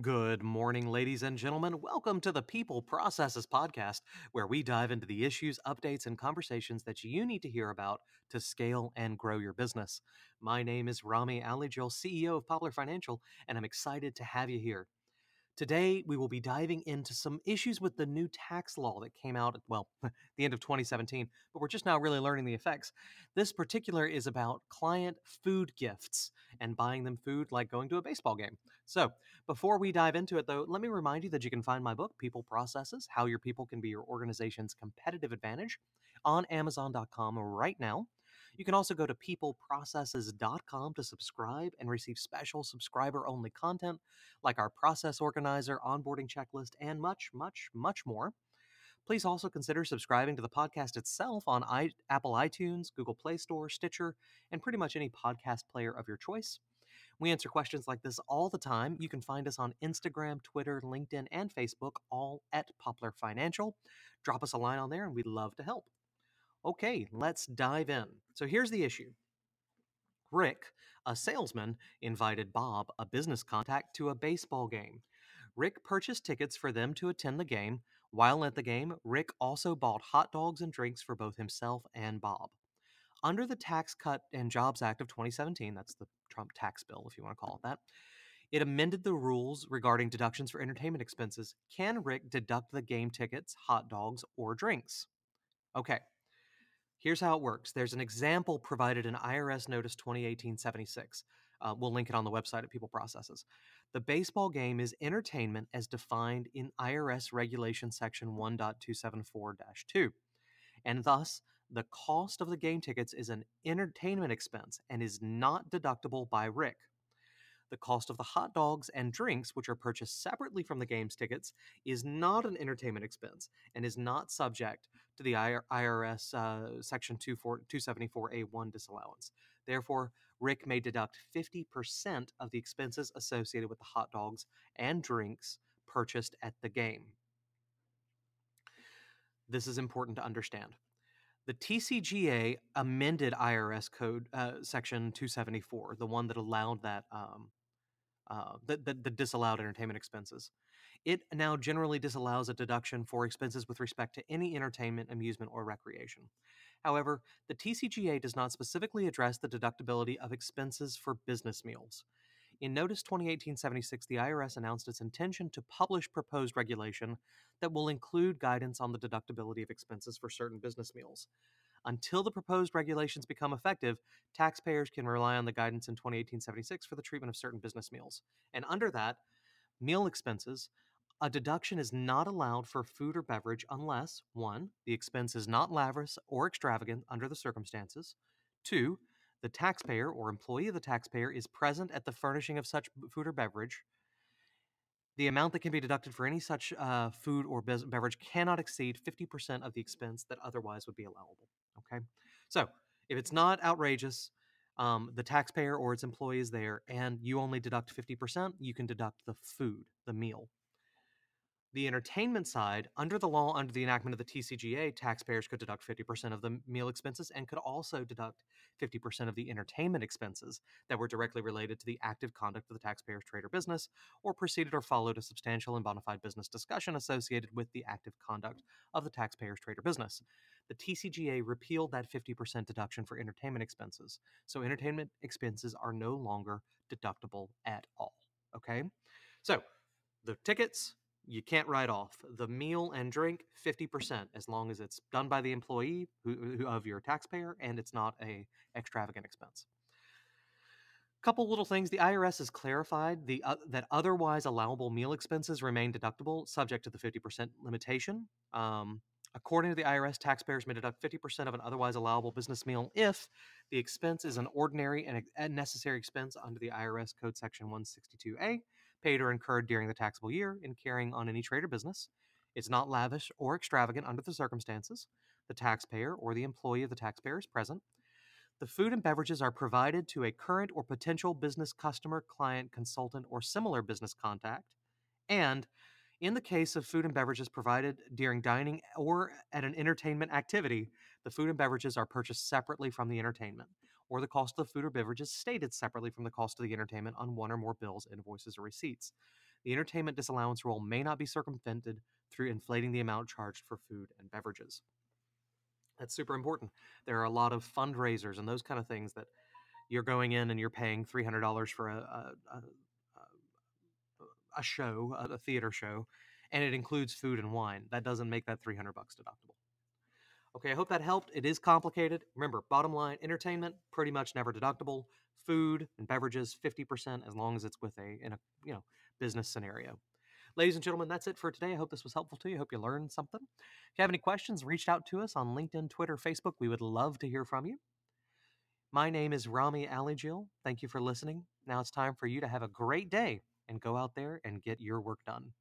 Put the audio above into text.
Good morning, ladies and gentlemen. Welcome to the People Processes Podcast, where we dive into the issues, updates, and conversations that you need to hear about to scale and grow your business. My name is Rami Alijil, CEO of Poplar Financial, and I'm excited to have you here. Today, we will be diving into some issues with the new tax law that came out, well, the end of 2017, but we're just now really learning the effects. This particular is about client food gifts and buying them food like going to a baseball game. So, before we dive into it, though, let me remind you that you can find my book, People Processes How Your People Can Be Your Organization's Competitive Advantage, on Amazon.com right now. You can also go to peopleprocesses.com to subscribe and receive special subscriber only content like our process organizer, onboarding checklist, and much, much, much more. Please also consider subscribing to the podcast itself on I- Apple iTunes, Google Play Store, Stitcher, and pretty much any podcast player of your choice. We answer questions like this all the time. You can find us on Instagram, Twitter, LinkedIn, and Facebook, all at Poplar Financial. Drop us a line on there, and we'd love to help. Okay, let's dive in. So here's the issue Rick, a salesman, invited Bob, a business contact, to a baseball game. Rick purchased tickets for them to attend the game. While at the game, Rick also bought hot dogs and drinks for both himself and Bob. Under the Tax Cut and Jobs Act of 2017, that's the Trump tax bill, if you want to call it that, it amended the rules regarding deductions for entertainment expenses. Can Rick deduct the game tickets, hot dogs, or drinks? Okay, Here's how it works. There's an example provided in IRS Notice 2018-76. Uh, we'll link it on the website at People Processes. The baseball game is entertainment as defined in IRS Regulation Section 1.274-2, and thus the cost of the game tickets is an entertainment expense and is not deductible by Rick. The cost of the hot dogs and drinks, which are purchased separately from the game's tickets, is not an entertainment expense and is not subject to the IRS uh, Section 274A1 disallowance. Therefore, Rick may deduct 50% of the expenses associated with the hot dogs and drinks purchased at the game. This is important to understand. The TCJA amended IRS Code uh, Section 274, the one that allowed that um, uh, the, the, the disallowed entertainment expenses. It now generally disallows a deduction for expenses with respect to any entertainment, amusement, or recreation. However, the TCJA does not specifically address the deductibility of expenses for business meals. In Notice 2018-76, the IRS announced its intention to publish proposed regulation that will include guidance on the deductibility of expenses for certain business meals. Until the proposed regulations become effective, taxpayers can rely on the guidance in 2018-76 for the treatment of certain business meals. And under that, meal expenses, a deduction is not allowed for food or beverage unless 1. the expense is not lavish or extravagant under the circumstances, 2. the taxpayer or employee of the taxpayer is present at the furnishing of such food or beverage, the amount that can be deducted for any such uh, food or be- beverage cannot exceed 50% of the expense that otherwise would be allowable. Okay. So if it's not outrageous, um, the taxpayer or its employees there, and you only deduct 50%, you can deduct the food, the meal. The entertainment side, under the law, under the enactment of the TCJA, taxpayers could deduct 50% of the meal expenses and could also deduct 50% of the entertainment expenses that were directly related to the active conduct of the taxpayer's trade or business, or preceded or followed a substantial and bona fide business discussion associated with the active conduct of the taxpayer's trade or business. The TCJA repealed that 50% deduction for entertainment expenses, so entertainment expenses are no longer deductible at all. Okay? So, the tickets, you can't write off the meal and drink 50% as long as it's done by the employee who, who, of your taxpayer and it's not a extravagant expense couple little things the irs has clarified the, uh, that otherwise allowable meal expenses remain deductible subject to the 50% limitation um, according to the irs taxpayers may deduct 50% of an otherwise allowable business meal if the expense is an ordinary and necessary expense under the irs code section 162a paid or incurred during the taxable year in carrying on any trade or business. It's not lavish or extravagant under the circumstances. The taxpayer or the employee of the taxpayer is present. The food and beverages are provided to a current or potential business customer, client, consultant, or similar business contact. And in the case of food and beverages provided during dining or at an entertainment activity, the food and beverages are purchased separately from the entertainment or the cost of the food or beverages stated separately from the cost of the entertainment on one or more bills, invoices, or receipts. The entertainment disallowance rule may not be circumvented through inflating the amount charged for food and beverages. That's super important. There are a lot of fundraisers and those kind of things that you're going in and you're paying $300 for a, a, a, a show, a theater show, and it includes food and wine. That doesn't make that 300 bucks deductible. Okay, I hope that helped. It is complicated. Remember, bottom line, entertainment pretty much never deductible. Food and beverages 50% as long as it's with a in a, you know, business scenario. Ladies and gentlemen, that's it for today. I hope this was helpful to you. I hope you learned something. If you have any questions, reach out to us on LinkedIn, Twitter, Facebook. We would love to hear from you. My name is Rami Alijil. Thank you for listening. Now it's time for you to have a great day and go out there and get your work done.